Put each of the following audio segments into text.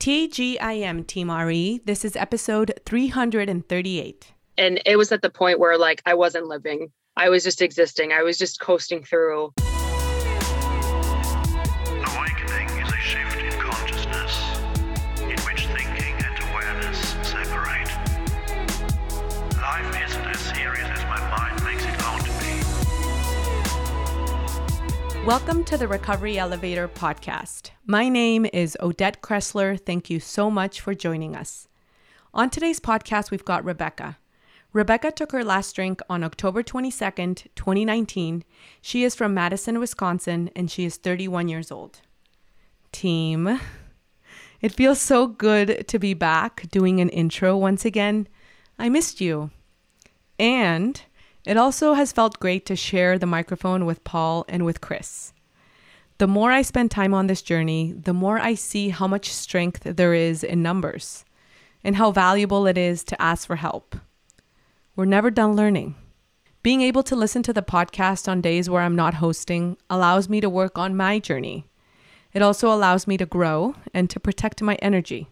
TGIM Team RE. This is episode 338. And it was at the point where like I wasn't living. I was just existing. I was just coasting through. Welcome to the Recovery Elevator podcast. My name is Odette Kressler. Thank you so much for joining us. On today's podcast, we've got Rebecca. Rebecca took her last drink on October 22nd, 2019. She is from Madison, Wisconsin, and she is 31 years old. Team, it feels so good to be back doing an intro once again. I missed you. And it also has felt great to share the microphone with Paul and with Kris. The more I spend time on this journey, the more I see how much strength there is in numbers and how valuable it is to ask for help. We're never done learning. Being able to listen to the podcast on days where I'm not hosting allows me to work on my journey. It also allows me to grow and to protect my energy.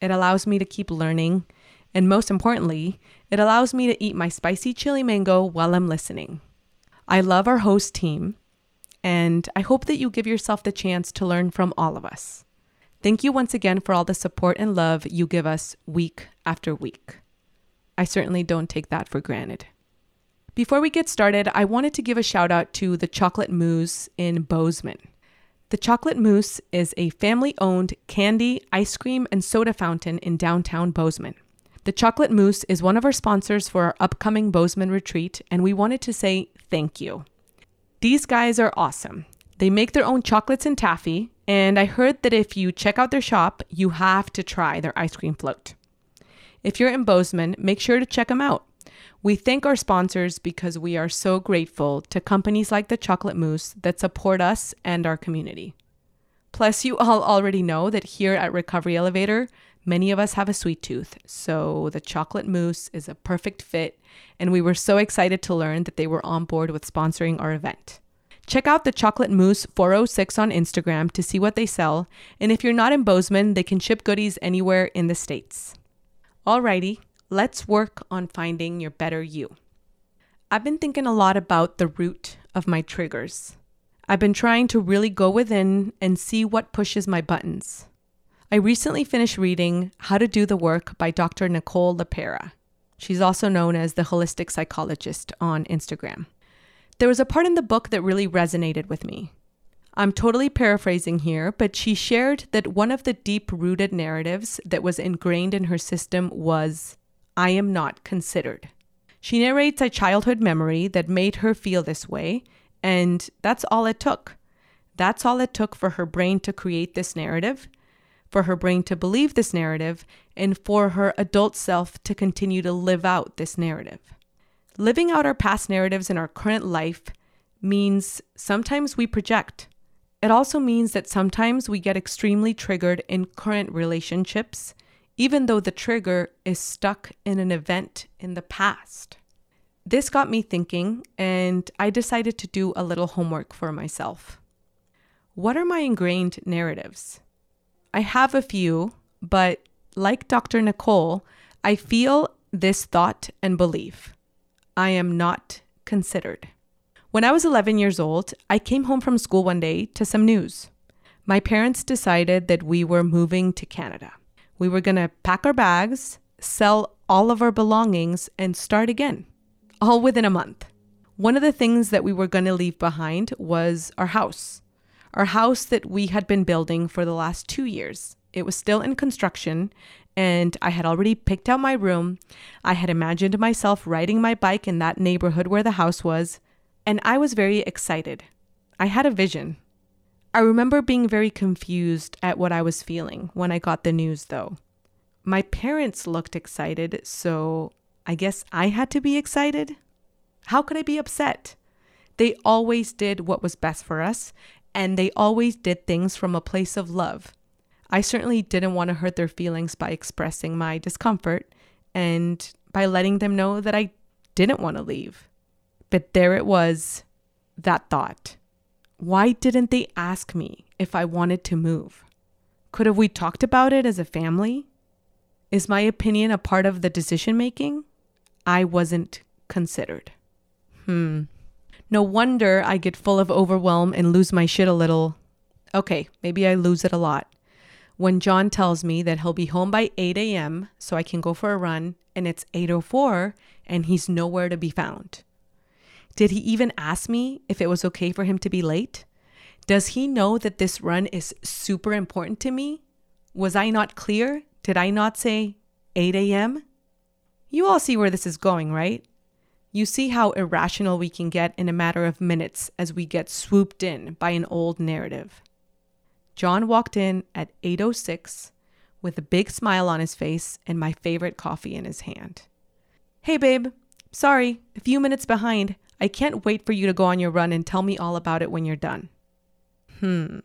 It allows me to keep learning. And most importantly, it allows me to eat my spicy chili mango while I'm listening. I love our host team, and I hope that you give yourself the chance to learn from all of us. Thank you once again for all the support and love you give us week after week. I certainly don't take that for granted. Before we get started, I wanted to give a shout out to the Chocolate Moose in Bozeman. The Chocolate Moose is a family owned candy, ice cream, and soda fountain in downtown Bozeman. The Chocolate Moose is one of our sponsors for our upcoming Bozeman retreat, and we wanted to say thank you. These guys are awesome. They make their own chocolates and taffy, and I heard that if you check out their shop, you have to try their ice cream float. If you're in Bozeman, make sure to check them out. We thank our sponsors because we are so grateful to companies like the Chocolate Moose that support us and our community. Plus, you all already know that here at Recovery Elevator, many of us have a sweet tooth, so the Chocolate Moose is a perfect fit, and we were so excited to learn that they were on board with sponsoring our event. Check out the Chocolate Moose 406 on Instagram to see what they sell, and if you're not in Bozeman, they can ship goodies anywhere in the States. Alrighty, let's work on finding your better you. I've been thinking a lot about the root of my triggers. I've been trying to really go within and see what pushes my buttons. I recently finished reading How to Do the Work by Dr. Nicole LePera. She's also known as the holistic psychologist on Instagram. There was a part in the book that really resonated with me. I'm totally paraphrasing here, but she shared that one of the deep rooted narratives that was ingrained in her system was I am not considered. She narrates a childhood memory that made her feel this way, and that's all it took. That's all it took for her brain to create this narrative, for her brain to believe this narrative, and for her adult self to continue to live out this narrative. Living out our past narratives in our current life means sometimes we project. It also means that sometimes we get extremely triggered in current relationships, even though the trigger is stuck in an event in the past. This got me thinking, and I decided to do a little homework for myself. What are my ingrained narratives? I have a few, but like Dr. Nicole, I feel this thought and belief I am not considered. When I was 11 years old, I came home from school one day to some news. My parents decided that we were moving to Canada. We were going to pack our bags, sell all of our belongings, and start again, all within a month. One of the things that we were going to leave behind was our house, our house that we had been building for the last two years. It was still in construction, and I had already picked out my room. I had imagined myself riding my bike in that neighborhood where the house was and I was very excited. I had a vision. I remember being very confused at what I was feeling when I got the news, though. My parents looked excited, so I guess I had to be excited. How could I be upset? They always did what was best for us, and they always did things from a place of love. I certainly didn't want to hurt their feelings by expressing my discomfort and by letting them know that I didn't want to leave. But there it was, that thought. Why didn't they ask me if I wanted to move? Could have we talked about it as a family? Is my opinion a part of the decision making? I wasn't considered. Hmm. No wonder I get full of overwhelm and lose my shit a little. Okay, maybe I lose it a lot. When John tells me that he'll be home by 8 a.m. so I can go for a run, and it's 8.04 and he's nowhere to be found. Did he even ask me if it was okay for him to be late? Does he know that this run is super important to me? Was I not clear? Did I not say 8 a.m.? You all see where this is going, right? You see how irrational we can get in a matter of minutes as we get swooped in by an old narrative. John walked in at 8:06 with a big smile on his face and my favorite coffee in his hand. "Hey babe, sorry, a few minutes behind. I can't wait for you to go on your run and tell me all about it when you're done." Hmm.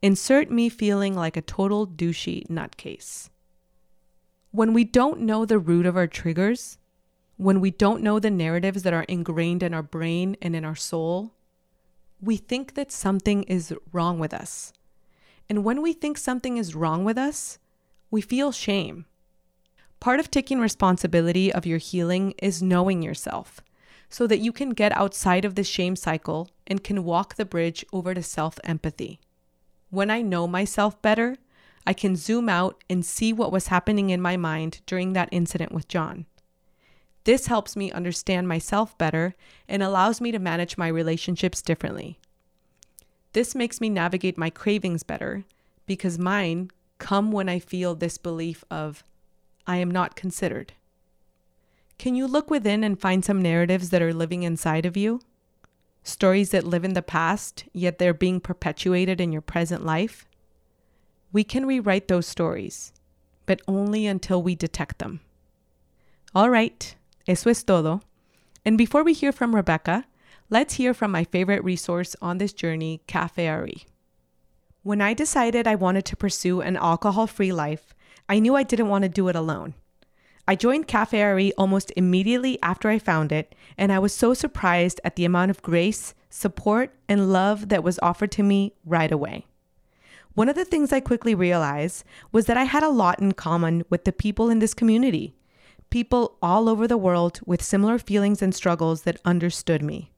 Insert me feeling like a total douchey nutcase. When we don't know the root of our triggers, when we don't know the narratives that are ingrained in our brain and in our soul, we think that something is wrong with us. And when we think something is wrong with us, we feel shame. Part of taking responsibility of your healing is knowing yourself so that you can get outside of the shame cycle and can walk the bridge over to self empathy. When I know myself better, I can zoom out and see what was happening in my mind during that incident with John. This helps me understand myself better and allows me to manage my relationships differently. This makes me navigate my cravings better because mine come when I feel this belief of, I am not considered. Can you look within and find some narratives that are living inside of you? Stories that live in the past, yet they're being perpetuated in your present life? We can rewrite those stories, but only until we detect them. All right, eso es todo. And before we hear from Rebecca, let's hear from my favorite resource on this journey, Cafe RE. When I decided I wanted to pursue an alcohol free life, I knew I didn't want to do it alone. I joined Cafe RE almost immediately after I found it, and I was so surprised at the amount of grace, support, and love that was offered to me right away. One of the things I quickly realized was that I had a lot in common with the people in this community, people all over the world with similar feelings and struggles that understood me.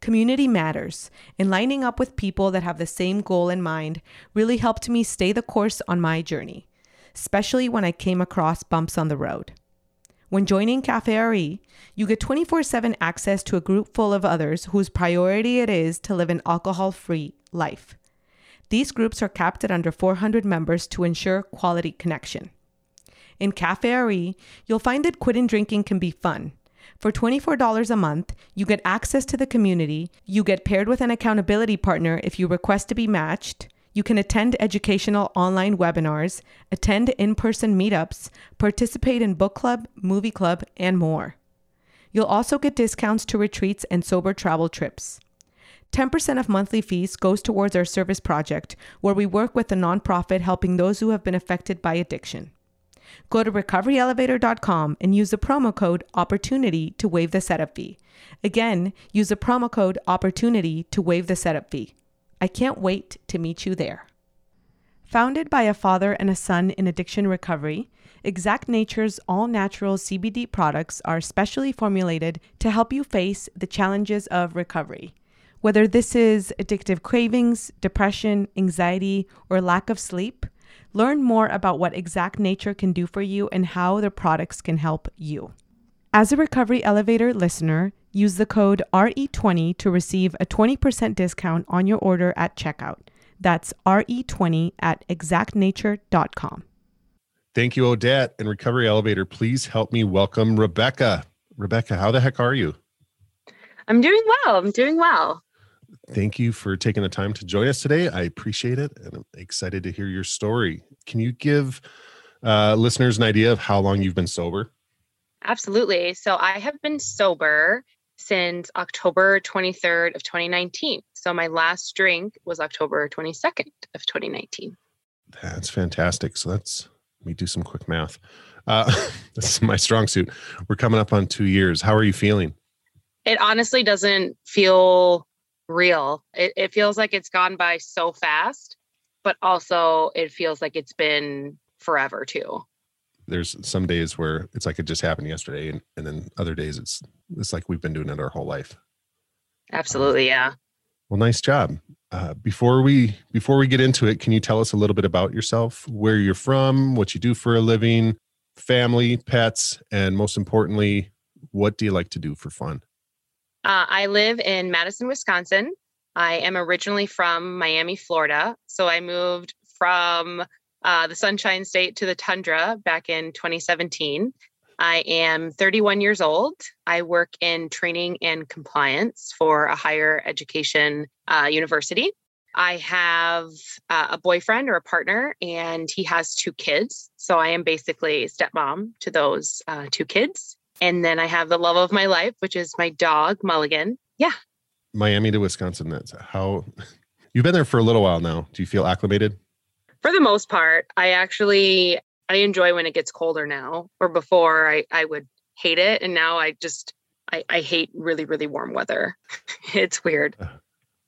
Community matters, and lining up with people that have the same goal in mind really helped me stay the course on my journey, especially when I came across bumps on the road. When joining Cafe RE, you get 24 7 access to a group full of others whose priority it is to live an alcohol free life. These groups are capped at under 400 members to ensure quality connection. In Cafe you'll find that quitting drinking can be fun, for $24 a month, you get access to the community, you get paired with an accountability partner if you request to be matched, you can attend educational online webinars, attend in person meetups, participate in book club, movie club, and more. You'll also get discounts to retreats and sober travel trips. 10% of monthly fees goes towards our service project, where we work with a nonprofit helping those who have been affected by addiction. Go to recoveryelevator.com and use the promo code OPPORTUNITY to waive the setup fee. Again, use the promo code OPPORTUNITY to waive the setup fee. I can't wait to meet you there. Founded by a father and a son in addiction recovery, Exact Nature's all natural CBD products are specially formulated to help you face the challenges of recovery. Whether this is addictive cravings, depression, anxiety, or lack of sleep, Learn more about what Exact Nature can do for you and how their products can help you. As a Recovery Elevator listener, use the code RE20 to receive a 20% discount on your order at checkout. That's RE20 at exactnature.com. Thank you, Odette. And Recovery Elevator, please help me welcome Rebecca. Rebecca, how the heck are you? I'm doing well. I'm doing well thank you for taking the time to join us today. I appreciate it and I'm excited to hear your story. Can you give uh, listeners an idea of how long you've been sober? Absolutely. So I have been sober since October 23rd of 2019. So my last drink was October 22nd of 2019. That's fantastic. So let's let me do some quick math. Uh, this is my strong suit. We're coming up on two years. How are you feeling? It honestly doesn't feel real. It, it feels like it's gone by so fast. but also it feels like it's been forever too. There's some days where it's like it just happened yesterday, and, and then other days it's it's like we've been doing it our whole life. Absolutely, yeah. Well, nice job. Uh, before we before we get into it, can you tell us a little bit about yourself, where you're from, what you do for a living, family, pets, and most importantly, what do you like to do for fun? Uh, I live in Madison, Wisconsin. I am originally from Miami, Florida. So I moved from uh, the Sunshine State to the tundra back in 2017. I am 31 years old. I work in training and compliance for a higher education uh, university. I have uh, a boyfriend or a partner, and he has two kids. So I am basically stepmom to those uh, two kids. And then I have the love of my life, which is my dog, Mulligan. Yeah. Miami to Wisconsin. That's how you've been there for a little while now. Do you feel acclimated? For the most part, I actually I enjoy when it gets colder now. Or before I, I would hate it. And now I just I, I hate really, really warm weather. it's weird. Uh,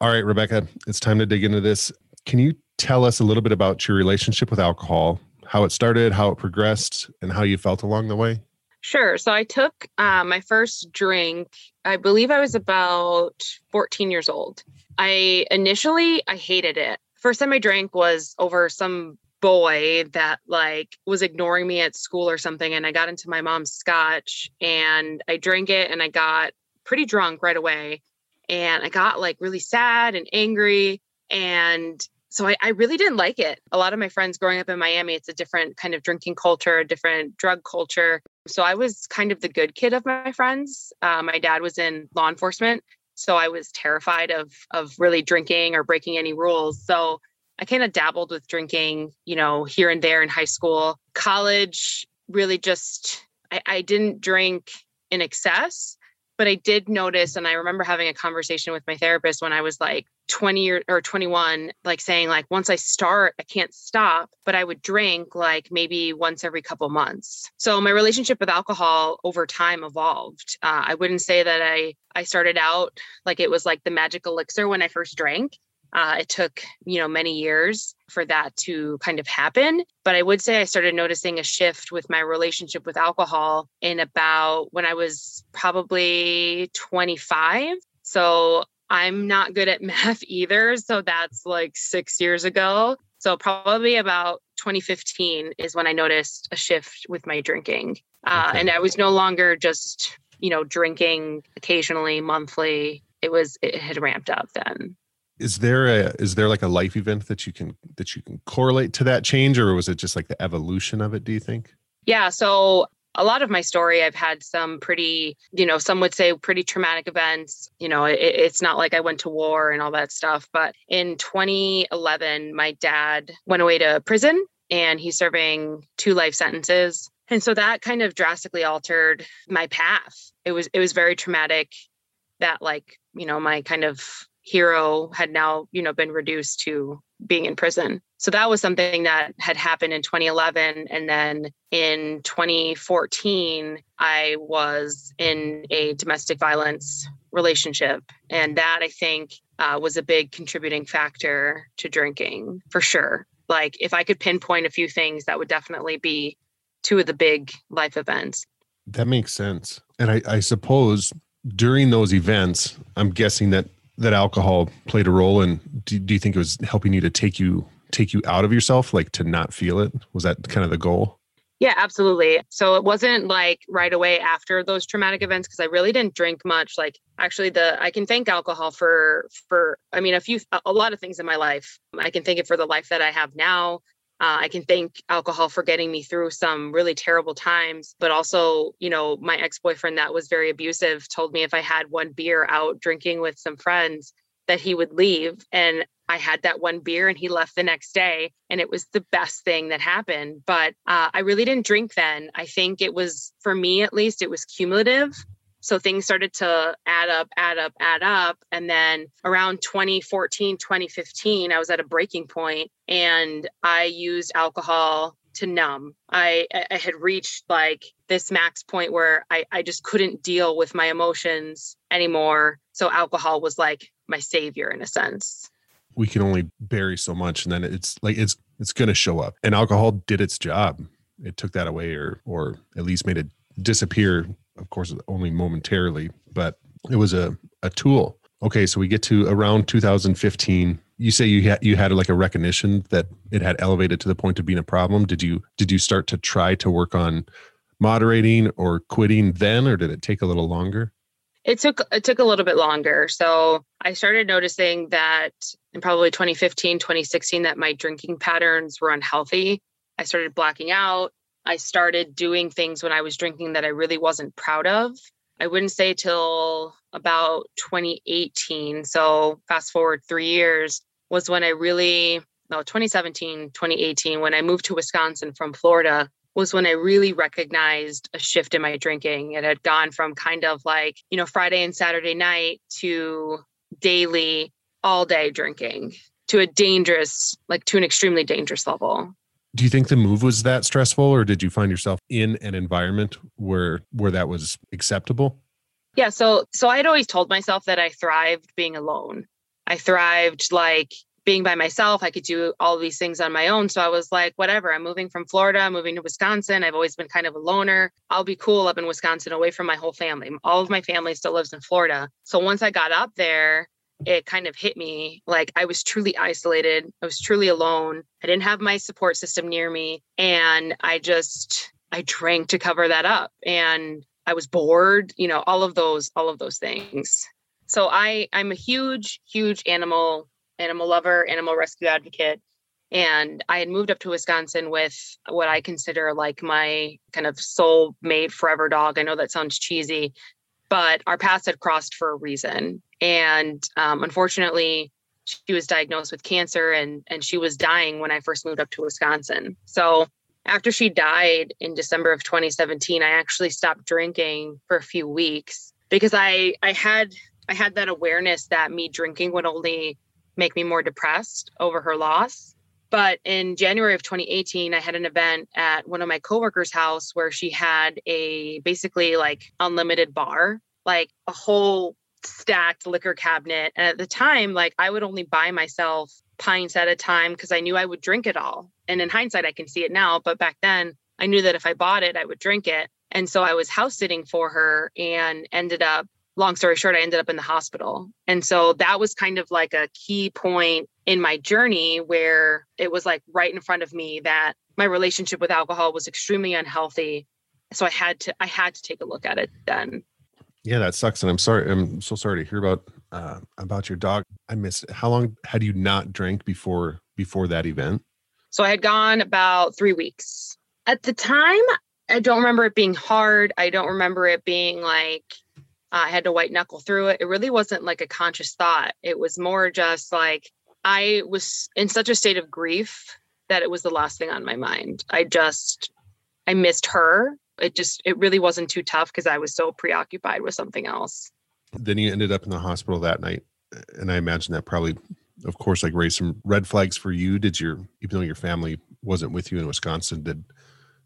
all right, Rebecca, it's time to dig into this. Can you tell us a little bit about your relationship with alcohol, how it started, how it progressed, and how you felt along the way? Sure. So I took uh, my first drink. I believe I was about 14 years old. I initially I hated it. First time I drank was over some boy that like was ignoring me at school or something and I got into my mom's scotch and I drank it and I got pretty drunk right away and I got like really sad and angry and so I, I, really didn't like it. A lot of my friends growing up in Miami, it's a different kind of drinking culture, a different drug culture. So I was kind of the good kid of my friends. Uh, my dad was in law enforcement, so I was terrified of of really drinking or breaking any rules. So I kind of dabbled with drinking, you know, here and there in high school. College really just, I, I didn't drink in excess, but I did notice, and I remember having a conversation with my therapist when I was like 20 or, or 21, like saying, like, once I start, I can't stop, but I would drink like maybe once every couple months. So my relationship with alcohol over time evolved. Uh, I wouldn't say that I I started out like it was like the magic elixir when I first drank. Uh, it took, you know, many years for that to kind of happen. But I would say I started noticing a shift with my relationship with alcohol in about when I was probably 25. So I'm not good at math either. So that's like six years ago. So probably about 2015 is when I noticed a shift with my drinking. Uh, okay. And I was no longer just, you know, drinking occasionally, monthly. It was, it had ramped up then is there a is there like a life event that you can that you can correlate to that change or was it just like the evolution of it do you think? Yeah so a lot of my story i've had some pretty you know some would say pretty traumatic events. You know it, it's not like i went to war and all that stuff but in 2011 my dad went away to prison and he's serving two life sentences. And so that kind of drastically altered my path. It was it was very traumatic that like you know my kind of hero had now you know been reduced to being in prison. So that was something that had happened in 2011 and then in 2014 i was in a domestic violence relationship. And that i think uh, was a big contributing factor to drinking for sure. Like if i could pinpoint a few things that would definitely be two of the big life events. That makes sense. And i, I suppose during those events i'm guessing that that alcohol played a role and do, do you think it was helping you to take you take you out of yourself like to not feel it? Was that kind of the goal? Yeah absolutely. So it wasn't like right away after those traumatic events because i really didn't drink much. Like actually the i can thank alcohol for for i mean a few a lot of things in my life. I can thank it for the life that i have now uh, I can thank alcohol for getting me through some really terrible times, but also, you know, my ex boyfriend that was very abusive told me if I had one beer out drinking with some friends, that he would leave. And I had that one beer and he left the next day. And it was the best thing that happened. But uh, I really didn't drink then. I think it was, for me at least, it was cumulative. So things started to add up, add up, add up. And then around 2014, 2015, I was at a breaking point and I used alcohol to numb. I, I had reached like this max point where I, I just couldn't deal with my emotions anymore. So alcohol was like my savior in a sense. we can only bury so much and then it's like it's it's to show up and alcohol did its job it took that away or or at least made it disappear of course only momentarily but it was a a tool. Okay so we get to around 2015 you say you had you had like a recognition that it had elevated to the point of being a problem. Did you did you start to try to work on moderating or quitting then or did it take a little longer? It took it took a little bit longer. So i started noticing that in probably 2015 2016 that my drinking patterns were unhealthy. I started blacking out i started doing things when i was drinking that i really wasn't proud of i wouldn't say till about 2018 so fast forward three years was when i really no 2017 2018 when i moved to wisconsin from florida was when I really recognized a shift in my drinking. It had gone from kind of like, you know, Friday and Saturday night to daily, all day drinking to a dangerous, like to an extremely dangerous level. Do you think the move was that stressful or did you find yourself in an environment where where that was acceptable? Yeah, so so I'd always told myself that I thrived being alone. I thrived like being by myself, I could do all these things on my own. So I was like, whatever, I'm moving from Florida, I'm moving to Wisconsin. I've always been kind of a loner. I'll be cool up in Wisconsin away from my whole family. All of my family still lives in Florida. So once I got up there, it kind of hit me like I was truly isolated. I was truly alone. I didn't have my support system near me. And I just, I drank to cover that up. And I was bored, you know, all of those, all of those things. So I, I'm a huge, huge animal animal lover, animal rescue advocate. And I had moved up to Wisconsin with what I consider like my kind of soul mate forever dog. I know that sounds cheesy, but our paths had crossed for a reason. And um, unfortunately, she was diagnosed with cancer and, and she was dying when I first moved up to Wisconsin. So after she died in December of 2017, I actually stopped drinking for a few weeks because I I had I had that awareness that me drinking would only make me more depressed over her loss. But in January of 2018, I had an event at one of my coworkers' house where she had a basically like unlimited bar, like a whole stacked liquor cabinet. And at the time, like I would only buy myself pints at a time because I knew I would drink it all. And in hindsight, I can see it now. But back then, I knew that if I bought it, I would drink it. And so I was house sitting for her and ended up long story short, I ended up in the hospital. And so that was kind of like a key point in my journey where it was like right in front of me that my relationship with alcohol was extremely unhealthy. So I had to I had to take a look at it then. Yeah, that sucks. And I'm sorry. I'm so sorry to hear about uh, about your dog. I missed it. How long had you not drank before before that event? So I had gone about three weeks. At the time, I don't remember it being hard. I don't remember it being like I had to white knuckle through it. It really wasn't like a conscious thought. It was more just like I was in such a state of grief that it was the last thing on my mind. I just, I missed her. It just, it really wasn't too tough because I was so preoccupied with something else. Then you ended up in the hospital that night. And I imagine that probably, of course, like raised some red flags for you. Did your, even though your family wasn't with you in Wisconsin, did,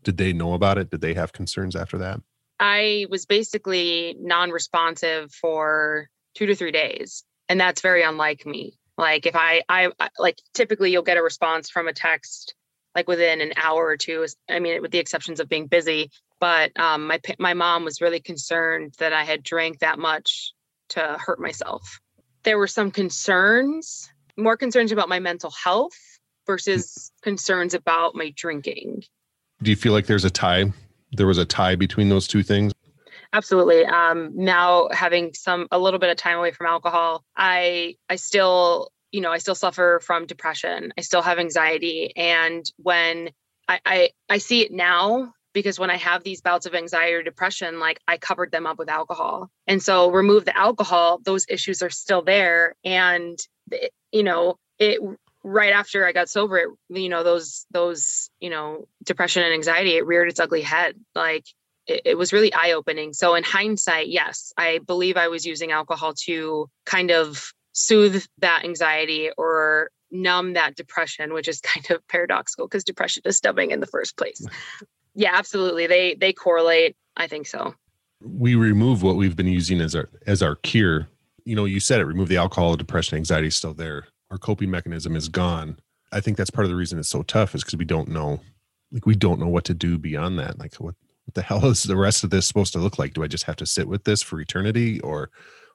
did they know about it? Did they have concerns after that? I was basically non responsive for two to three days. And that's very unlike me. Like if I, I like typically you'll get a response from a text like within an hour or two. I mean, with the exceptions of being busy. But um, my my mom was really concerned that I had drank that much to hurt myself. There were some concerns, more concerns about my mental health versus concerns about my drinking. Do you feel like there's a tie there was a tie between those two things? Absolutely. Um, now having some a little bit of time away from alcohol, I I still you know I still suffer from depression. I still have anxiety, and when I I, I see it now because when I have these bouts of anxiety or depression, like I covered them up with alcohol. And so remove the alcohol, those issues are still there. And, it, you know, it right after I got sober, it, you know, those, those, you know, depression and anxiety, it reared its ugly head. Like it, it was really eye opening. So in hindsight, yes, I believe I was using alcohol to kind of soothe that anxiety or numb that depression, which is kind of paradoxical because depression is stubborn in the first place. Yeah, absolutely. They, they correlate. I think so. We remove what we've been using as our, as our cure. You know, you said it, remove the alcohol, depression, anxiety is still there our coping mechanism is gone. I think that's part of the reason it's so tough is because we don't know, like we don't know what to do beyond that. Like what, what the hell is the rest of this supposed to look like? Do I just have to sit with this for eternity, or,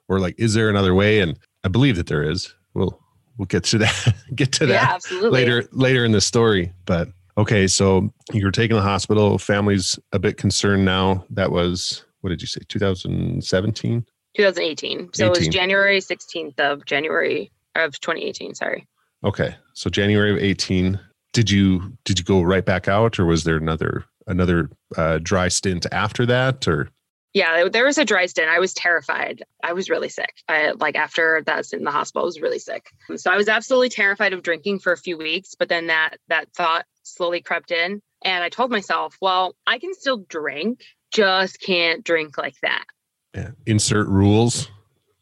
or like, is there another way? And I believe that there is. We'll we'll get to that get to that absolutely. later later in the story. But okay, so you're taking the hospital. Family's a bit concerned now. That was what did you say? 2017. 2018. So it was January 16th of January of 2018. Sorry. Okay, so January of 18. Did you did you go right back out, or was there another another uh, dry stint after that? Or Yeah, there was a dry stint. I was terrified. I was really sick. I like after that in the hospital, I was really sick. So I was absolutely terrified of drinking for a few weeks. But then that that thought slowly crept in, and I told myself, well, I can still drink, just can't drink like that. yeah, insert rules.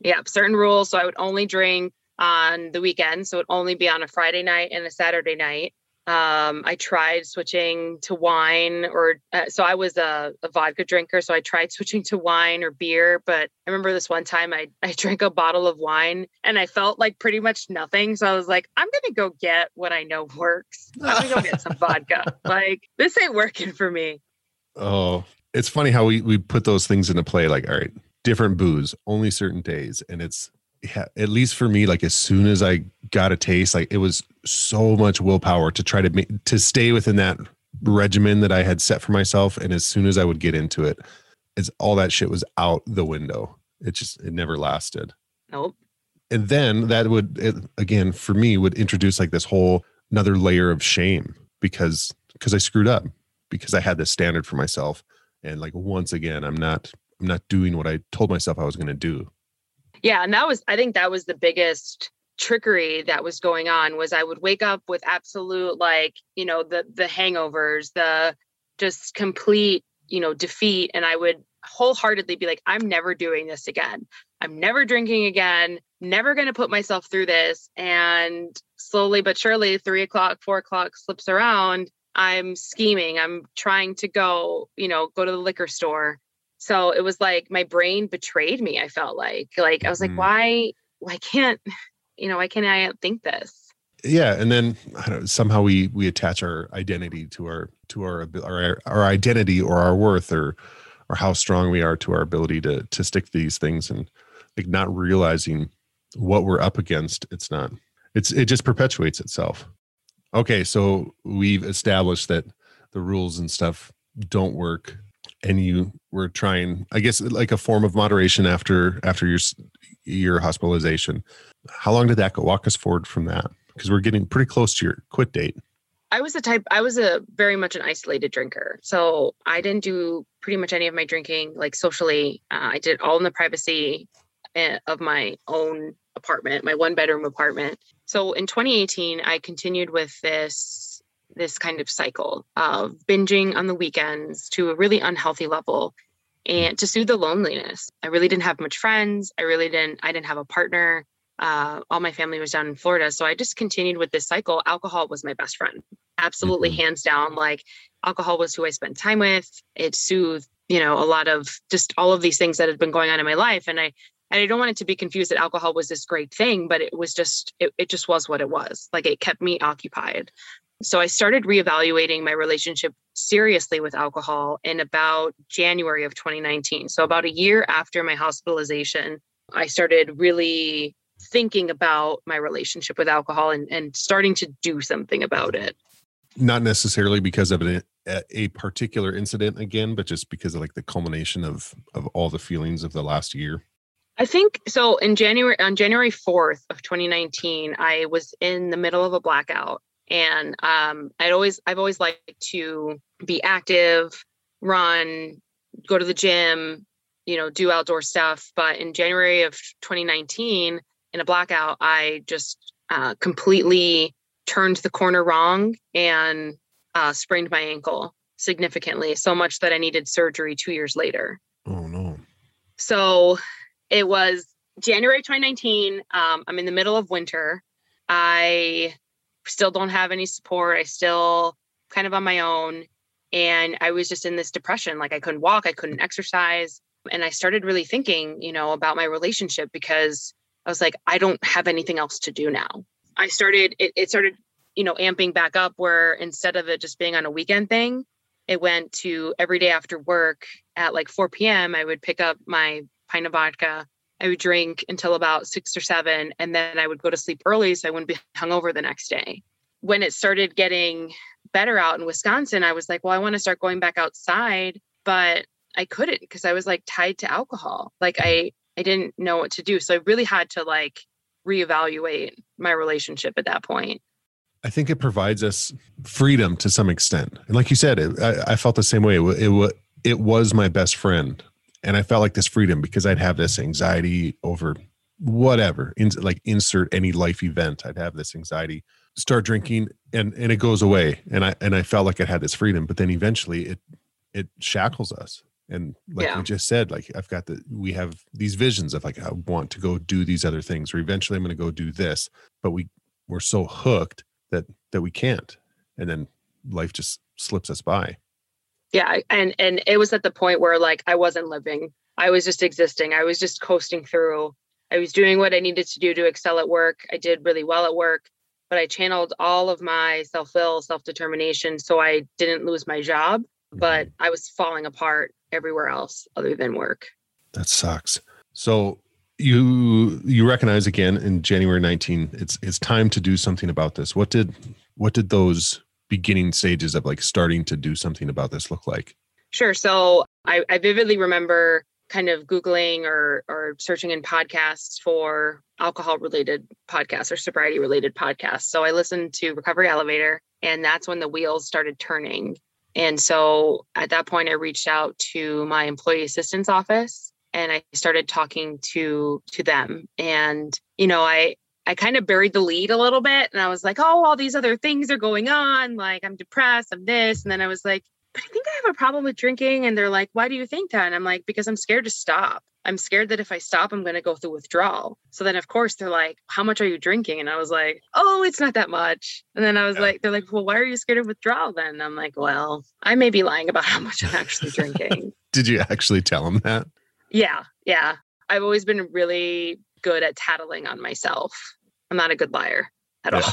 Yeah, certain rules. So I would only drink on the weekend. So it would only be on a Friday night and a Saturday night. Um, I tried switching to wine, or uh, so I was a, a vodka drinker. So I tried switching to wine or beer. But I remember this one time I, I drank a bottle of wine and I felt like pretty much nothing. So I was like, I'm going to go get what I know works. I'm going to go get some vodka. Like, this ain't working for me. Oh, it's funny how we we put those things into play. Like, all right, different booze, only certain days, and it's yeah. At least for me, like as soon as I got a taste, like it was so much willpower to try to make to stay within that regimen that I had set for myself. And as soon as I would get into it, it's all that shit was out the window. It just it never lasted. Nope. and then that would it, again for me would introduce like this whole another layer of shame because because i screwed up because i had this standard for myself and like once again i'm not i'm not doing what i told myself i was going to do Yeah, and that was I think that was the biggest trickery that was going on was I would wake up with absolute like, you know, the the hangovers, the just complete, you know, defeat and I would wholeheartedly be like I'm never doing this again. I'm never drinking again, never going to put myself through this. And slowly but surely 3 o'clock 4 o'clock slips around. I'm scheming. I'm trying to go you know go to the liquor store so it was like my brain betrayed me i felt like like i was like Mhm. why why can't you know why can't i think this yeah and then I don't, somehow we we attach our identity to our to our our our identity or our worth or or how strong we are to our ability to to stick to these things and like not realizing what we're up against it's not it's it just perpetuates itself okay so we've established that the rules and stuff don't work and you were trying i guess like a form of moderation after after your your hospitalization. How long did that go? Walk us forward from that because we're getting pretty close to your quit date. I was a type i was a very much an isolated drinker so i didn't do pretty much any of my drinking like socially. Uh, i did all in the privacy uh, of my own apartment my one bedroom apartment. So in 2018 i continued with this this kind of cycle of binging on the weekends to a really unhealthy level and to soothe the loneliness i really didn't have much friends i really didn't i didn't have a partner uh, all my family was down in florida so i just continued with this cycle alcohol was my best friend absolutely Mhm. hands down like alcohol was who i spent time with it soothed you know a lot of just all of these things that had been going on in my life and i and I don't want it to be confused that alcohol was this great thing, but it was just, it, it just was what it was. Like it kept me occupied. So I started reevaluating my relationship seriously with alcohol in about January of 2019. So about a year after my hospitalization, I started really thinking about my relationship with alcohol and, and starting to do something about it. not necessarily because of an, a, a particular incident again but just because of like the culmination of of all the feelings of the last year I think so. In January, on January 4th of 2019, I was in the middle of a blackout. And um, I'd always, I've always liked to be active, run, go to the gym, you know, do outdoor stuff. But in January of 2019, in a blackout, I just uh, completely turned the corner wrong and uh, sprained my ankle significantly, so much that I needed surgery two years later. oh no So it was January 2019. Um, I'm in the middle of winter. I still don't have any support. I still kind of on my own. And I was just in this depression. Like I couldn't walk, I couldn't exercise. And I started really thinking, you know, about my relationship because I was like, I don't have anything else to do now. I started, it, it started, you know, amping back up where instead of it just being on a weekend thing, it went to every day after work at like 4 p.m. I would pick up my pint of vodka. I would drink until about six or seven, and then I would go to sleep early so I wouldn't be hungover the next day. When it started getting better out in Wisconsin, I was like, well, I want to start going back outside, but I couldn't because I was like tied to alcohol. Like I I didn't know what to do. So I really had to like reevaluate my relationship at that point. I think it provides us freedom to some extent. And like you said, it, I, I, felt the same way. It, it, it was my best friend. And I felt like this freedom because I'd have this anxiety over whatever, in, like insert any life event. I'd have this anxiety, start drinking and, and it goes away. And I, and I felt like I had this freedom, but then eventually it, it shackles us. And like yeah. we just said, like I've got the, we have these visions of like, I want to go do these other things, or eventually I'm going to go do this, but we, we're so hooked that that we can't and then life just slips us by yeah and and it was at the point where like i wasn't living. I was just existing. I was just coasting through. I was doing what i needed to do to excel at work. I did really well at work but i channeled all of my self-will self-determination so i didn't lose my job but mm-hmm. i was falling apart everywhere else other than work. That sucks. So you you recognize again in January 19 it's it's time to do something about this. What did what did those beginning stages of like starting to do something about this look like? Sure. So I, I vividly remember kind of googling or or searching in podcasts for alcohol related podcasts or sobriety related podcasts. So I listened to Recovery Elevator and that's when the wheels started turning. And so at that point I reached out to my employee assistance office and I started talking to to them. And you know, I I kind of buried the lead a little bit, and I was like, oh, all these other things are going on. Like I'm depressed. I'm this, and then I was like, but I think I have a problem with drinking. And they're like, why do you think that? And I'm like, because I'm scared to stop. I'm scared that if I stop, I'm going to go through withdrawal. So then, of course, they're like, How much are you drinking? And I was like, Oh, it's not that much. And then I was yeah. like, They're like, Well, why are you scared of withdrawal then? And I'm like, Well, I may be lying about how much I'm actually drinking. Did you actually tell them that? Yeah, yeah. I've always been really good at tattling on myself. I'm not a good liar at yeah. all.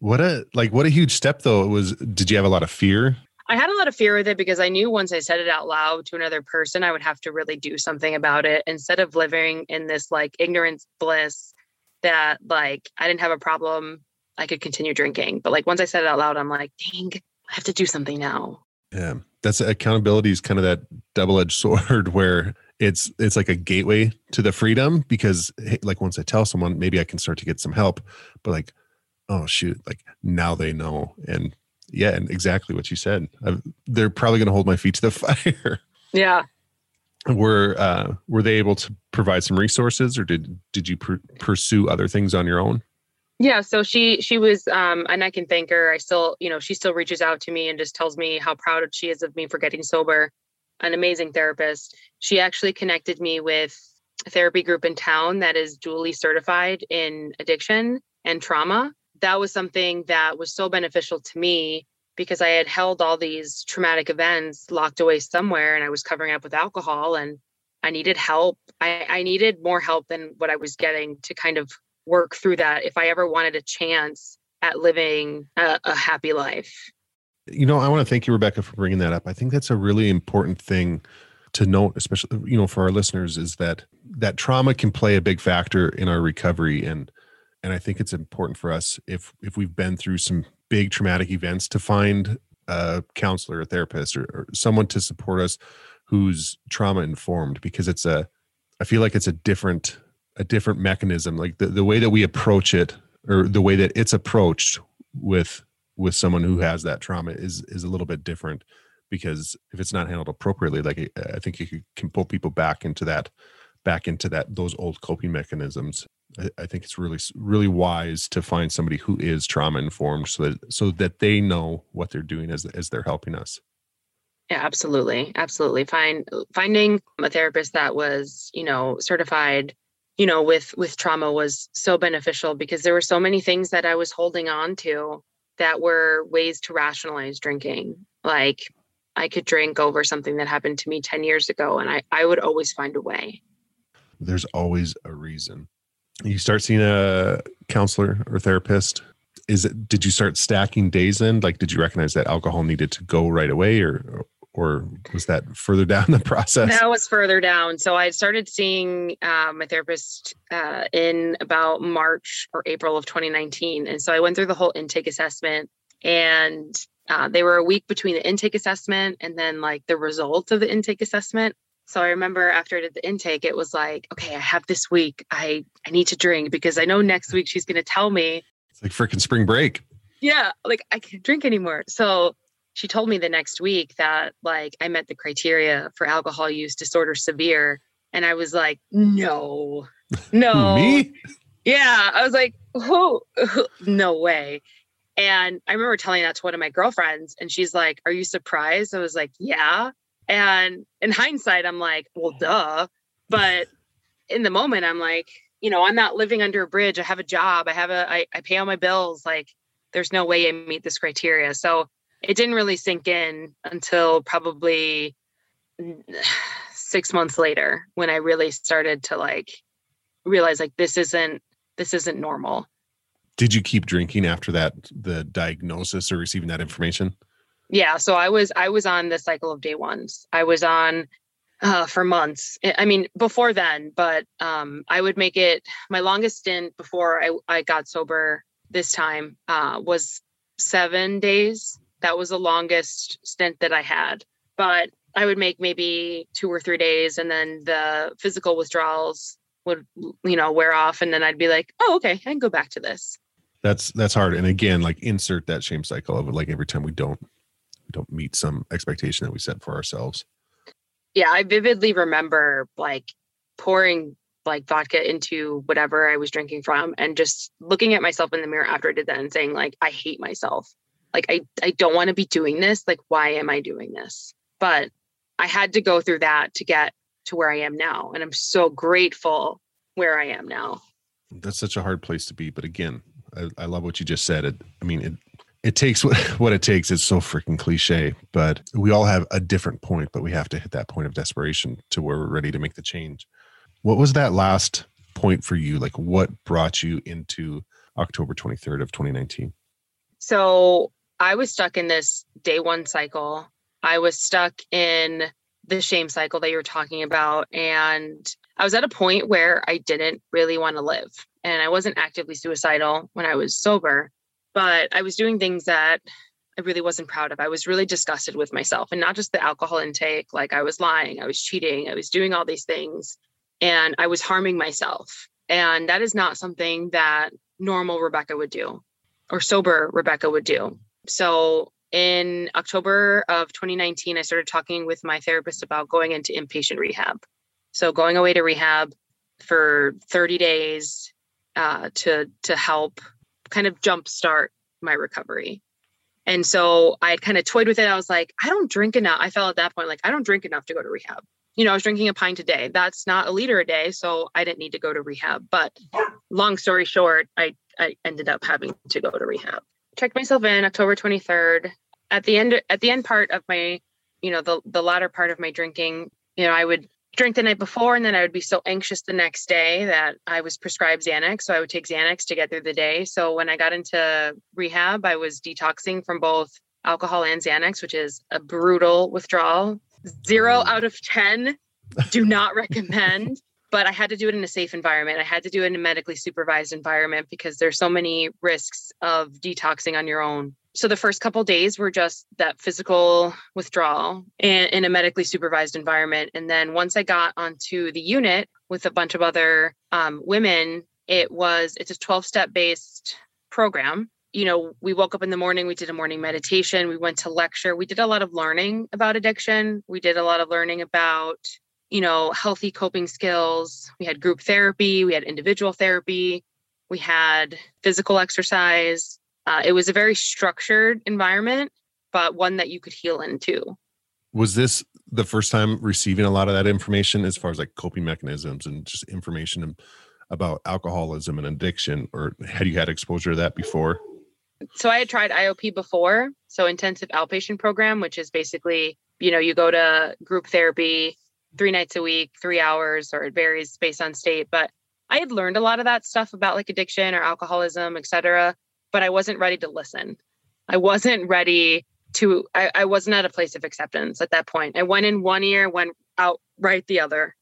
What a like what a huge step though. It was did you have a lot of fear? I had a lot of fear with it because I knew once I said it out loud to another person, I would have to really do something about it instead of living in this like ignorance bliss that like I didn't have a problem. I could continue drinking. But like once I said it out loud, I'm like, dang, I have to do something now. Yeah. That's accountability is kind of that double edged sword where it's it's like a gateway to the freedom because like once I tell someone, maybe I can start to get some help. But like, oh shoot, like now they know, and yeah, and exactly what you said. I've, they're probably going to hold my feet to the fire. Yeah. Were uh, were they able to provide some resources, or did did you pr- pursue other things on your own? Yeah, so she she was um and I can thank her. I still, you know, she still reaches out to me and just tells me how proud she is of me for getting sober an amazing therapist. She actually connected me with a therapy group in town that is dually certified in addiction and trauma. That was something that was so beneficial to me because I had held all these traumatic events locked away somewhere and I was covering up with alcohol and I needed help. I, I needed more help than what I was getting to kind of work through that if I ever wanted a chance at living a, a happy life. You know, I want to thank you, Rebecca, for bringing that up. I think that's a really important thing to note, especially you know for our listeners, is that that trauma can play a big factor in our recovery, and and I think it's important for us if if we've been through some big traumatic events to find a counselor, a therapist, or, or someone to support us who's trauma informed, because it's a I feel like it's a different a different mechanism, like the the way that we approach it, or the way that it's approached with with someone who has that trauma is is a little bit different because if it's not handled appropriately like eh, i think it can pull people back into that back into that those old coping mechanisms. I, I think it's really really wise to find somebody who is trauma informed so that so that they know what they're doing as as they're helping us. Yeah absolutely absolutely. Find finding a therapist that was you know certified you know with with trauma was so beneficial because there were so many things that i was holding on to that were ways to rationalize drinking. Like I could drink over something that happened to me 10 years ago and I, I would always find a way. There's always a reason. You start seeing a counselor or therapist. Is it? Did you start stacking days in? Like, did you recognize that alcohol needed to go right away, or or was that further down the process? That was further down. So I started seeing uh, my therapist uh, in about March or April of 2019. And so I went through the whole intake assessment and uh, they were a week between the intake assessment and then like the results of the intake assessment. So I remember after I did the intake, it was like, okay, I have this week. I I need to drink because I know next week she's going to tell me. It's like freaking spring break. Yeah, like I can't drink anymore. So she told me the next week that like I met the criteria for alcohol use disorder severe. And I was like, no, no. Me? Yeah. I was like, who? no way. And I remember telling that to one of my girlfriends, and she's like, Are you surprised? I was like, Yeah. And in hindsight, I'm like, Well, duh. But in the moment, I'm like, you know, I'm not living under a bridge. I have a job. I have a, I, I pay all my bills. Like, there's no way I meet this criteria. So it didn't really sink in until probably six months later when I really started to like realize like this isn't this isn't normal. Did you keep drinking after that the diagnosis or receiving that information? Yeah, so I was I was on the cycle of day ones. I was on uh, for months. I mean, before then, but um, I would make it my longest stint before I, I got sober this time uh, was seven days that was the longest stint that I had. But I would make maybe two or three days, and then the physical withdrawals would, you know, wear off, and then I'd be like, "Oh, okay, I can go back to this." That's that's hard. And again, like insert that shame cycle of like every time we don't we don't meet some expectation that we set for ourselves. Yeah, I vividly remember like pouring like vodka into whatever I was drinking from and just looking at myself in the mirror after I did that and saying like I hate myself like I I don't want to be doing this. Like why am I doing this? But I had to go through that to get to where I am now and I'm so grateful where I am now. That's such a hard place to be, but again, I, I love what you just said. It I mean it it takes what, what it takes. It's so freaking cliche, but we all have a different point, but we have to hit that point of desperation to where we're ready to make the change. What was that last point for you? Like what brought you into October 23rd of 2019? So I was stuck in this day one cycle. I was stuck in the shame cycle that you were talking about. And I was at a point where I didn't really want to live. And I wasn't actively suicidal when I was sober, but I was doing things that I really wasn't proud of. I was really disgusted with myself and not just the alcohol intake. Like I was lying, I was cheating, I was doing all these things, and I was harming myself. And that is not something that normal Rebecca would do or sober Rebecca would do. So in October of 2019, I started talking with my therapist about going into inpatient rehab. So going away to rehab for 30 days uh, to to help kind of jumpstart my recovery. And so I kind of toyed with it. I was like, I don't drink enough. I felt at that point like I don't drink enough to go to rehab. You know, I was drinking a pint a day. That's not a liter a day, so I didn't need to go to rehab. But long story short, I I ended up having to go to rehab checked myself in October 23rd. At the end at the end part of my, you know, the the latter part of my drinking, you know, I would drink the night before and then I would be so anxious the next day that I was prescribed Xanax. So I would take Xanax to get through the day. So when I got into rehab, I was detoxing from both alcohol and Xanax, which is a brutal withdrawal. Zero mm. out of 10. Do not recommend but I had to do it in a safe environment. I had to do it in a medically supervised environment because there's so many risks of detoxing on your own. So the first couple days were just that physical withdrawal in, in a medically supervised environment. And then once I got onto the unit with a bunch of other um, women, it was it's a 12 step based program. You know, we woke up in the morning, we did a morning meditation, we went to lecture, we did a lot of learning about addiction. We did a lot of learning about you know, healthy coping skills. We had group therapy, we had individual therapy, we had physical exercise. Uh, it was a very structured environment, but one that you could heal into. Was this the first time receiving a lot of that information as far as like coping mechanisms and just information about alcoholism and addiction, or had you had exposure to that before? So I had tried IOP before, so intensive outpatient program, which is basically, you know, you go to group therapy three nights a week, three hours, or it varies based on state. But I had learned a lot of that stuff about like addiction or alcoholism, etc. But I wasn't ready to listen. I wasn't ready to, I, I wasn't at a place of acceptance at that point. I went in one ear, went out right the other.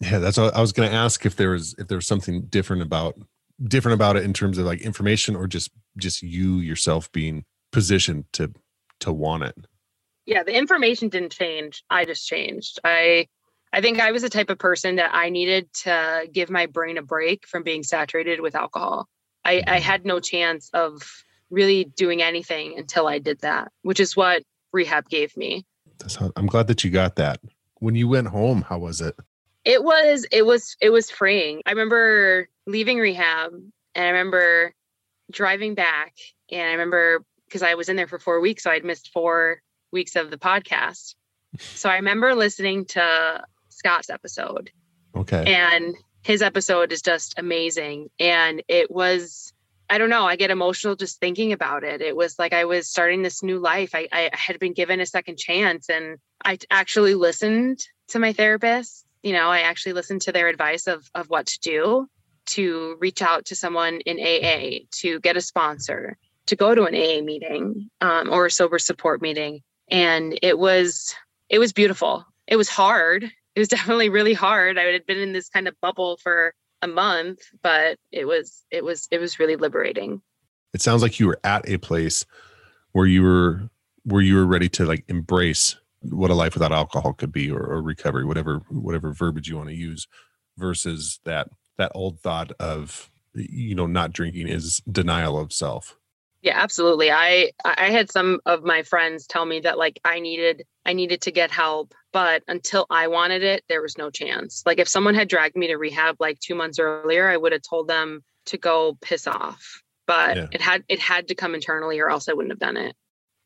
Yeah, that's what I was going to ask if there was if there was something different about different about it in terms of like information or just just you yourself being positioned to to want it. Yeah, the information didn't change. I just changed. I I think I was the type of person that I needed to give my brain a break from being saturated with alcohol. I, I Mm-hmm. had no chance of really doing anything until I did that, which is what rehab gave me. That's how, I'm glad that you got that. When you went home, how was it? It was it was it was freeing. I remember leaving rehab and I remember driving back and I remember because I was in there for 4 weeks so I'd missed 4 weeks of the podcast. So I remember listening to Scott's episode. Okay. and his episode is just amazing. And it was i don't know i get emotional just thinking about it. It was like i was starting this new life. I, I had been given a second chance and i actually listened to my therapist. You know i actually listened to their advice of of what to do to reach out to someone in aa to get a sponsor to go to an aa meeting um, or a sober support meeting. And it was it was beautiful. It was hard it was definitely really hard. I had been in this kind of bubble for a month, but it was it was it was really liberating. it sounds like you were at a place where you were where you were ready to like embrace what a life without alcohol could be or, or recovery whatever whatever verbiage you want to use versus that that old thought of you know not drinking is denial of self Yeah, absolutely. I I had some of my friends tell me that like I needed I needed to get help, but until I wanted it, there was no chance. Like if someone had dragged me to rehab like 2 months earlier, I would have told them to go piss off. But Yeah. it had it had to come internally or else I wouldn't have done it.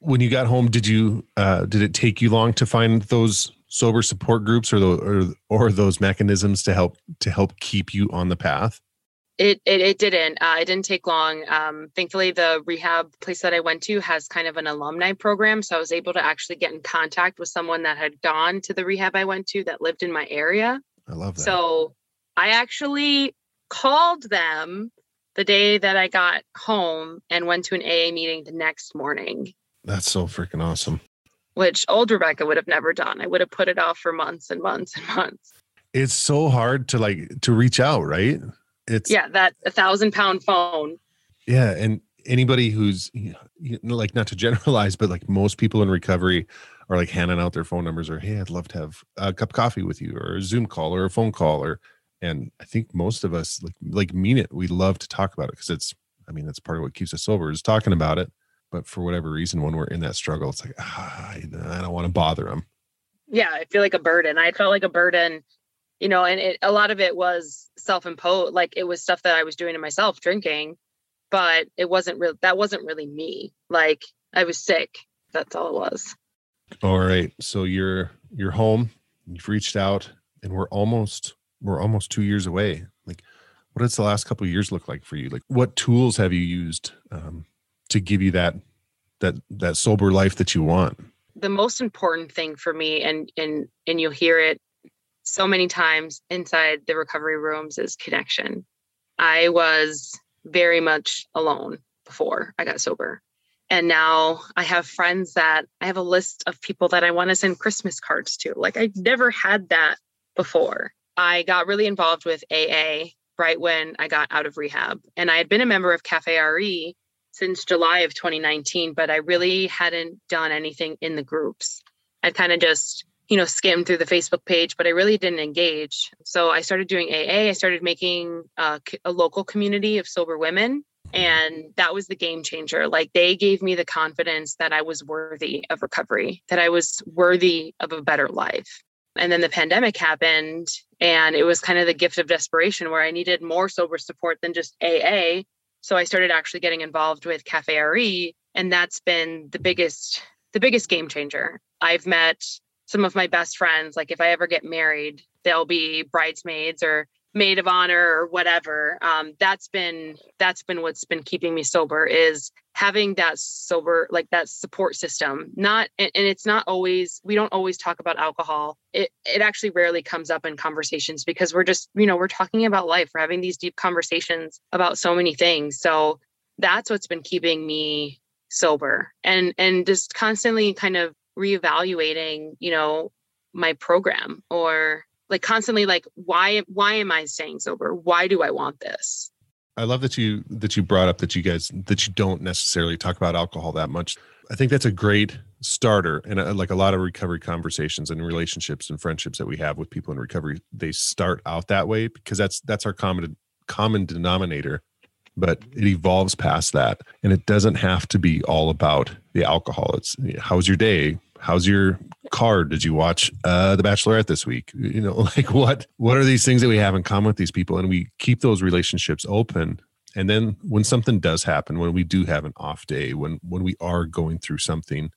when you got home did you uh did it take you long to find those sober support groups or the or, or those mechanisms to help to help keep you on the path It it, it didn't. Uh, it didn't take long. Um, thankfully, the rehab place that I went to has kind of an alumni program, so I was able to actually get in contact with someone that had gone to the rehab I went to that lived in my area. i love that So I actually called them the day that I got home and went to an AA meeting the next morning, that's so freaking awesome which old Rebecca would have never done. I would have put it off for months and months and months. it's so hard to like to reach out right it's Yeah, that a thousand pound phone. Yeah, and anybody who's you know, like not to generalize, but like most people in recovery are like handing out their phone numbers or hey, I'd love to have a cup of coffee with you or a Zoom call or a phone call or and I think most of us like like mean it. We love to talk about it because it's I mean that's part of what keeps us sober is talking about it. But for whatever reason, when we're in that struggle, it's like ah, I, I don't want to bother them. yeah i feel like a burden i felt like a burden you know and it, a lot of it was self-imposed like it was stuff that i was doing to myself drinking but it wasn't real that wasn't really me like i was sick that's all it was All right, so you're you're home. You've reached out, and we're almost we're almost two years away. Like, what does the last couple of years look like for you? Like, what tools have you used um, to give you that that that sober life that you want? the most important thing for me and and and you'll hear it so many times inside the recovery rooms is connection. I was very much alone before i got sober. And now i have friends that i have a list of people that i want to send christmas cards to. Like i never had that before. I got really involved with aa right when i got out of rehab. And i had been a member of cafe re since July of 2019, but I really hadn't done anything in the groups. I'd kind of just, you know, skimmed through the Facebook page, but I really didn't engage. So I started doing AA. I started making uh, a local community of sober women. And that was the game changer. Like they gave me the confidence that I was worthy of recovery, that I was worthy of a better life. And then the pandemic happened, and it was kind of the gift of desperation where I needed more sober support than just AA. So I started actually getting involved with Cafe RE, and that's been the biggest the biggest game changer. I've met some of my best friends. Like if I ever get married, they'll be bridesmaids or maid of honor or whatever. Um, that's been that's been what's been keeping me sober is having that sober like that support system. Not and, and it's not always we don't always talk about alcohol. It it actually rarely comes up in conversations because we're just you know we're talking about life. We're having these deep conversations about so many things. So that's what's been keeping me sober. And and just constantly kind of reevaluating you know my program or like constantly like why why am i staying sober why do i want this I love that you that you brought up that you guys that you don't necessarily talk about alcohol that much. I think that's a great starter and uh, like a lot of recovery conversations and relationships and friendships that we have with people in recovery they start out that way because that's that's our common common denominator but it evolves past that and it doesn't have to be all about the alcohol. It's how's your day? How's your car did you watch uh the bachelorette this week? You know like what what are these things that we have in common with these people? And we keep those relationships open. And then when something does happen when we do have an off day when when we are going through something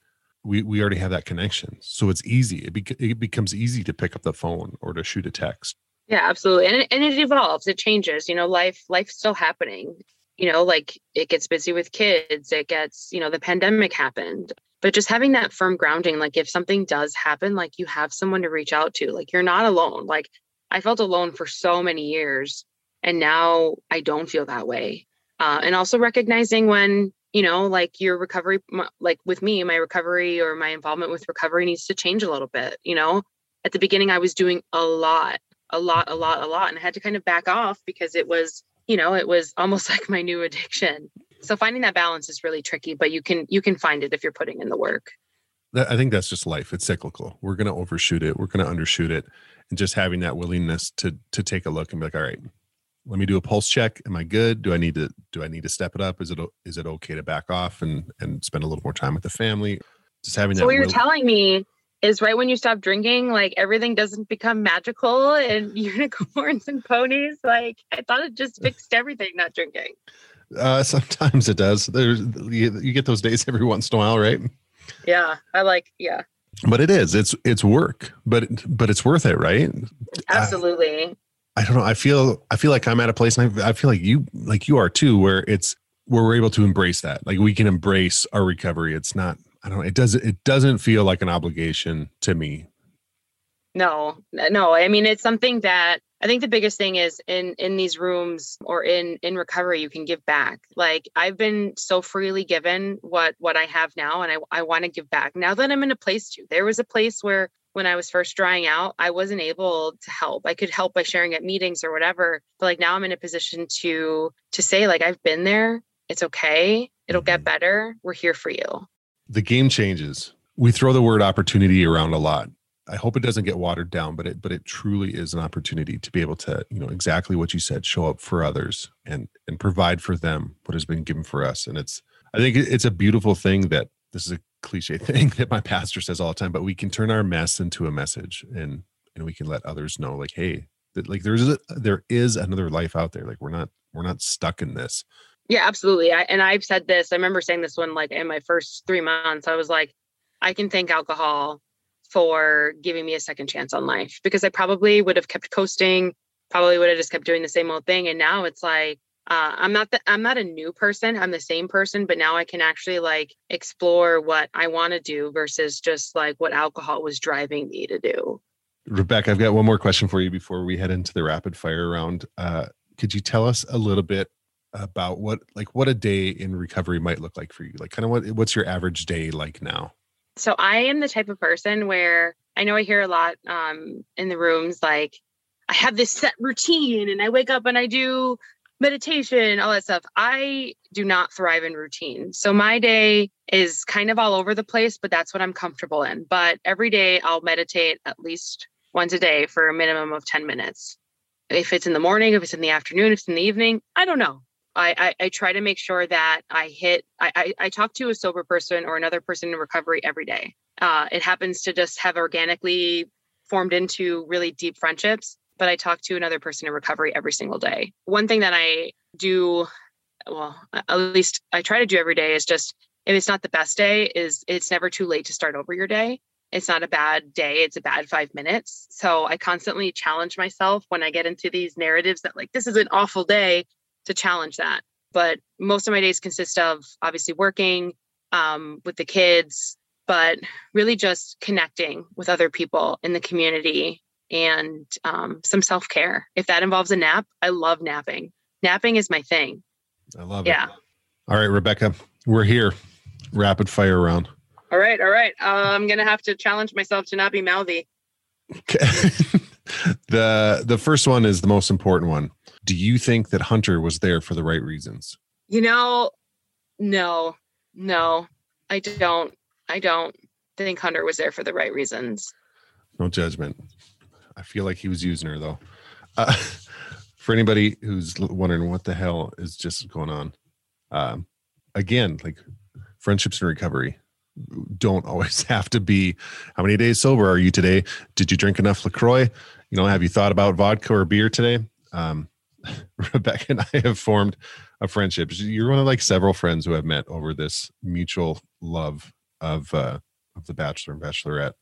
we we already have that connection. So it's easy. It, be, it becomes easy to pick up the phone or to shoot a text yeah absolutely and it, and it evolves it changes you know life life's still happening. You know like it gets busy with kids it gets you know the pandemic happened but just having that firm grounding like if something does happen like you have someone to reach out to like you're not alone like i felt alone for so many years and now i don't feel that way uh, and also recognizing when you know like your recovery like with me my recovery or my involvement with recovery needs to change a little bit you know? At the beginning i was doing a lot a lot a lot a lot and i had to kind of back off because it was you know it was almost like my new addiction. So finding that balance is really tricky but you can you can find it if you're putting in the work. I think that's just life. It's cyclical. We're going to overshoot it. We're going to undershoot it. And just having that willingness to to take a look and be like all right let me do a pulse check. Am i good? Do i need to do i need to step it up? Is it is it okay to back off and and spend a little more time with the family? Just having so that what you're will- telling me is right when you stop drinking like everything doesn't become magical and unicorns and ponies like i thought it just fixed everything not drinking uh sometimes it does there's you, you get those days every once in a while right yeah i like yeah but it is it's it's work but but it's worth it right absolutely I don't know. I feel I feel like I'm at a place, and I, I feel like you like you are too, where it's where we're able to embrace that. Like we can embrace our recovery. It's not. I don't. know. It doesn't. It doesn't feel like an obligation to me. no no i mean it's something that i think the biggest thing is in in these rooms or in in recovery you can give back like i've been so freely given what what i have now and i, I want to give back now that i'm in a place to there was a place where when i was first drying out i wasn't able to help i could help by sharing at meetings or whatever but like now i'm in a position to to say like i've been there it's okay it'll get mm-hmm. better we're here for you The game changes. We throw the word opportunity around a lot. I hope it doesn't get watered down, but it but it truly is an opportunity to be able to, you know, exactly what you said, show up for others and and provide for them what has been given for us. And it's I think it's a beautiful thing that this is a cliche thing that my pastor says all the time, but we can turn our mess into a message and and we can let others know like, hey, that like there's a, there is another life out there. Like we're not we're not stuck in this. Yeah, absolutely. I, and I've said this. I remember saying this one like in my first three months. I was like, I can thank alcohol for giving me a second chance on life because I probably would have kept coasting, probably would have just kept doing the same old thing. And now it's like uh, I'm not the, I'm not a new person. I'm the same person, but now I can actually like explore what I want to do versus just like what alcohol was driving me to do. Rebecca, I've got one more question for you before we head into the rapid fire round. Uh, could you tell us a little bit about what like what a day in recovery might look like for you? Like kind of what what's your average day like now? So I am the type of person where I know I hear a lot um, in the rooms like I have this set routine and I wake up and I do meditation, all that stuff. I do not thrive in routine. So my day is kind of all over the place, but that's what I'm comfortable in. But every day I'll meditate at least once a day for a minimum of 10 minutes. If it's in the morning, if it's in the afternoon, if it's in the evening, I don't know. I, I, I try to make sure that I hit, I, I, I talk to a sober person or another person in recovery every day. Uh, it happens to just have organically formed into really deep friendships, but I talk to another person in recovery every single day. One thing that I do, well, at least I try to do every day is just if it's not the best day, is it's never too late to start over your day. it's not a bad day, it's a bad five minutes. So I constantly challenge myself when I get into these narratives that, like, this is an awful day to challenge that. But most of my days consist of obviously working um, with the kids, but really just connecting with other people in the community and um, some self care. If that involves a nap, I love napping. Napping is my thing. I love Yeah. it. Yeah. All right, Rebecca, we're here. Rapid fire round. All right. All right. Uh, I'm going to have to challenge myself to not be mouthy. Okay. the the first one is the most important one. Do you think that Hunter was there for the right reasons? You know, no, no, I don't. I don't think Hunter was there for the right reasons. No judgment. I feel like he was using her though. Uh, for anybody who's wondering what the hell is just going on, um, again, like friendships and recovery don't always have to be how many days sober are you today? Did you drink enough LaCroix? You know, have you thought about vodka or beer today? Um, Rebecca and I have formed a friendship. You're one of like several friends who have met over this mutual love of uh, of the Bachelor and Bachelorette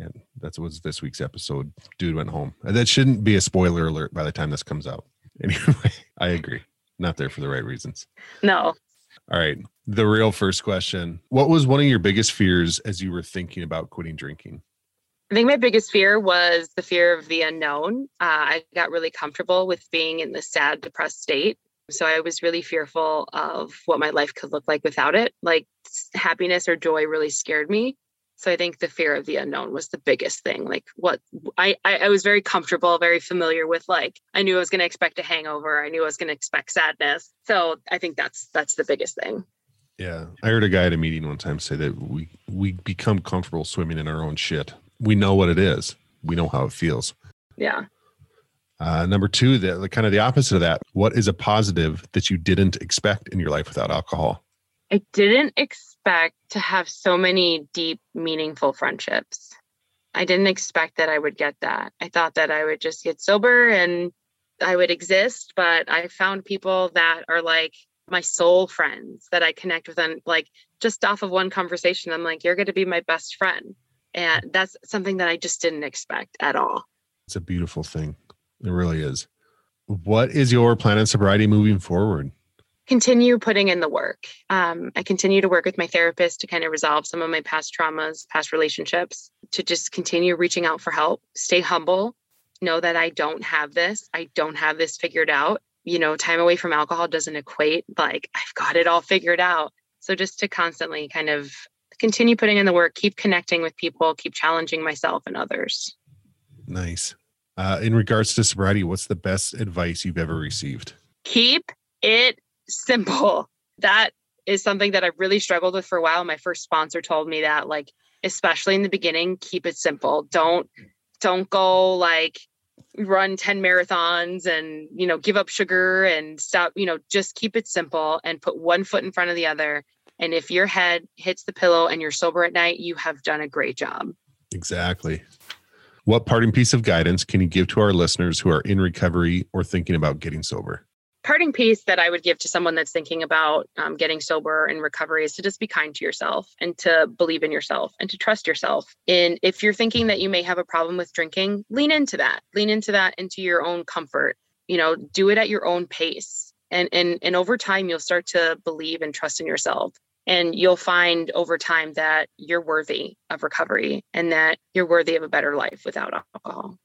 and that was this week's episode. Dude went home. That shouldn't be a spoiler alert by the time this comes out. Anyway, I agree. Not there for the right reasons. No. All right. The real first question What was one of your biggest fears as you were thinking about quitting drinking? I think my biggest fear was the fear of the unknown. Uh, I got really comfortable with being in this sad, depressed state. So I was really fearful of what my life could look like without it. Like happiness or joy really scared me. So I think the fear of the unknown was the biggest thing. Like what I, I, I was very comfortable, very familiar with like I knew I was gonna expect a hangover. I knew I was gonna expect sadness. So I think that's that's the biggest thing. Yeah. I heard a guy at a meeting one time say that we we become comfortable swimming in our own shit. We know what it is. We know how it feels. Yeah. Uh, number two, the, the kind of the opposite of that. What is a positive that you didn't expect in your life without alcohol? I didn't expect to have so many deep, meaningful friendships. I didn't expect that I would get that. I thought that I would just get sober and I would exist, but I found people that are like my soul friends that I connect with and like just off of one conversation, I'm like, you're going to be my best friend. And that's something that I just didn't expect at all. It's a beautiful thing. It really is. What is your plan on sobriety moving forward? continue putting in the work. Um, I continue to work with my therapist to kind of resolve some of my past traumas, past relationships, to just continue reaching out for help, stay humble, know that I don't have this. I don't have this figured out. You know, time away from alcohol doesn't equate like I've got it all figured out. So just to constantly kind of continue putting in the work, keep connecting with people, keep challenging myself and others. Nice. Uh, in regards to sobriety, what's the best advice you've ever received? keep it simple. That is something that I really struggled with for a while. My first sponsor told me that, like, especially in the beginning, keep it simple. Don't don't go like run 10 marathons and you know give up sugar and stop you know just keep it simple and put one foot in front of the other and if your head hits the pillow and you're sober at night you have done a great job Exactly. What parting piece of guidance can you give to our listeners who are in recovery or thinking about getting sober? parting piece that I would give to someone that's thinking about um, getting sober and recovery is to just be kind to yourself and to believe in yourself and to trust yourself. And if you're thinking that you may have a problem with drinking, lean into that. Lean into that into your own comfort. You know, do it at your own pace. And and and over time you'll start to believe and trust in yourself. And you'll find over time that you're worthy of recovery and that you're worthy of a better life without alcohol.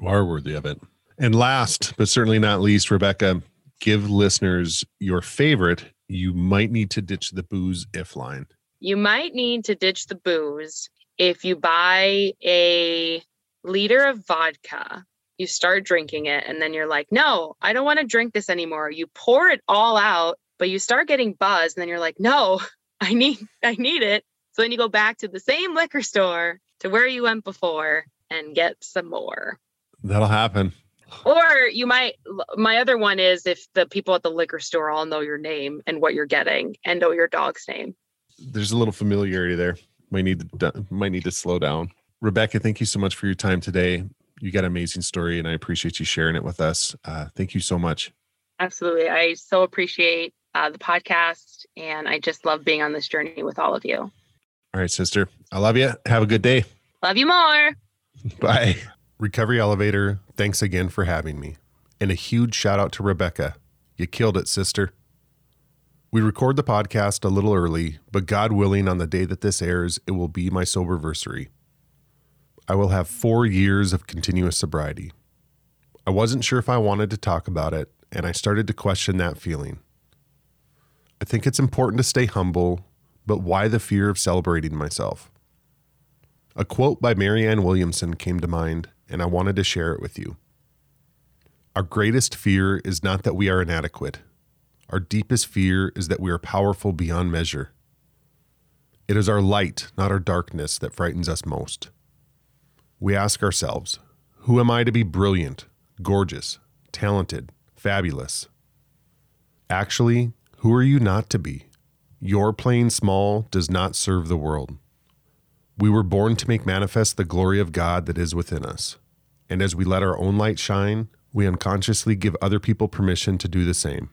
You are worthy of it. And last, but certainly not least, Rebecca, give listeners your favorite. You might need to ditch the booze if line. you might need to ditch the booze if you buy a liter of vodka you start drinking it and then you're like no i don't want to drink this anymore you pour it all out but you start getting buzzed and then you're like no i need i need it so then you go back to the same liquor store to where you went before and get some more That'll happen. or you might my other one is if the people at the liquor store all know your name and what you're getting and know your dog's name There's a little familiarity there. Might need to might need to slow down. Rebecca, thank you so much for your time today. You got an amazing story, and I appreciate you sharing it with us. Uh, thank you so much. Absolutely. I so appreciate uh, the podcast and I just love being on this journey with all of you. All right, sister. I love you. Have a good day. Love you more. Bye. Recovery Elevator, thanks again for having me. And a huge shout out to Rebecca. You killed it, sister. We record the podcast a little early, but God willing, on the day that this airs, it will be my soberversary. I will have four years of continuous sobriety. I wasn't sure if I wanted to talk about it, and I started to question that feeling. I think it's important to stay humble, but why the fear of celebrating myself? A quote by Marianne Williamson came to mind, and I wanted to share it with you. Our greatest fear is not that we are inadequate. Our deepest fear is that we are powerful beyond measure. It is our light, not our darkness, that frightens us most. We ask ourselves, who am I to be brilliant, gorgeous, talented, fabulous? Actually, who are you not to be? Your playing small does not serve the world. We were born to make manifest the glory of God that is within us. And as we let our own light shine, we unconsciously give other people permission to do the same.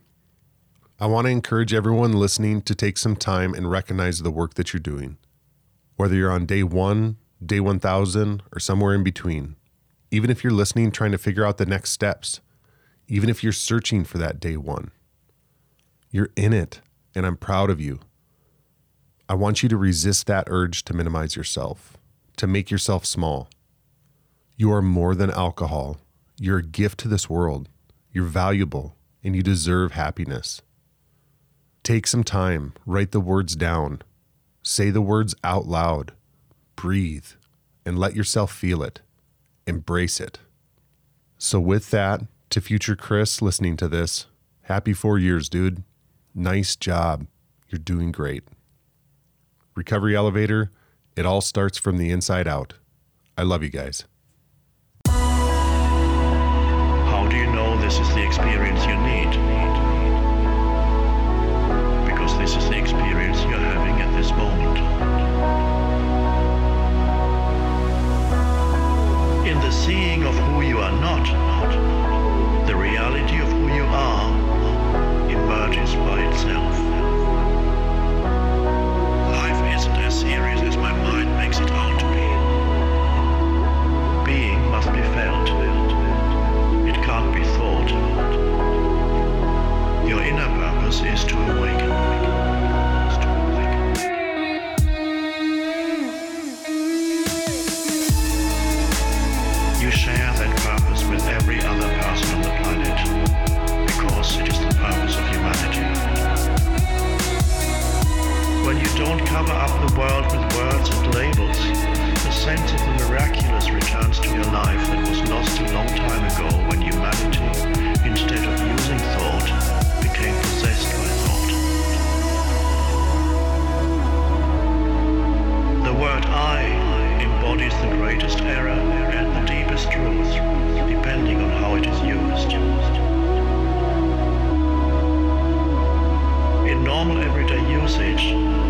I want to encourage everyone listening to take some time and recognize the work that you're doing. Whether you're on day one, day 1000, or somewhere in between. Even if you're listening, trying to figure out the next steps. Even if you're searching for that day one. You're in it, and I'm proud of you. I want you to resist that urge to minimize yourself, to make yourself small. You are more than alcohol. You're a gift to this world. You're valuable, and you deserve happiness. Take some time, write the words down, say the words out loud, breathe, and let yourself feel it. Embrace it. So, with that, to future Kris listening to this, happy four years, dude. Nice job. You're doing great. Recovery Elevator, it all starts from the inside out. I love you guys. How do you know this is the experience you need? Because this is the experience you're having at this moment. In the seeing of who you are not, the reality of who you are emerges by itself. Life isn't as serious as my mind makes it out to be. Being must be felt. It can't be thought. Your inner purpose is to awaken. World with words and labels, a sense of the miraculous returns to your life that was lost a long time ago when humanity, instead of using thought, became possessed by thought. The word I embodies the greatest error and the deepest truth, depending on how it is used. In normal everyday usage,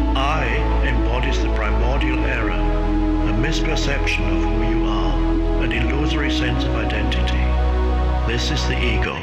embodies the primordial error, a misperception of who you are, an illusory sense of identity. This is the ego.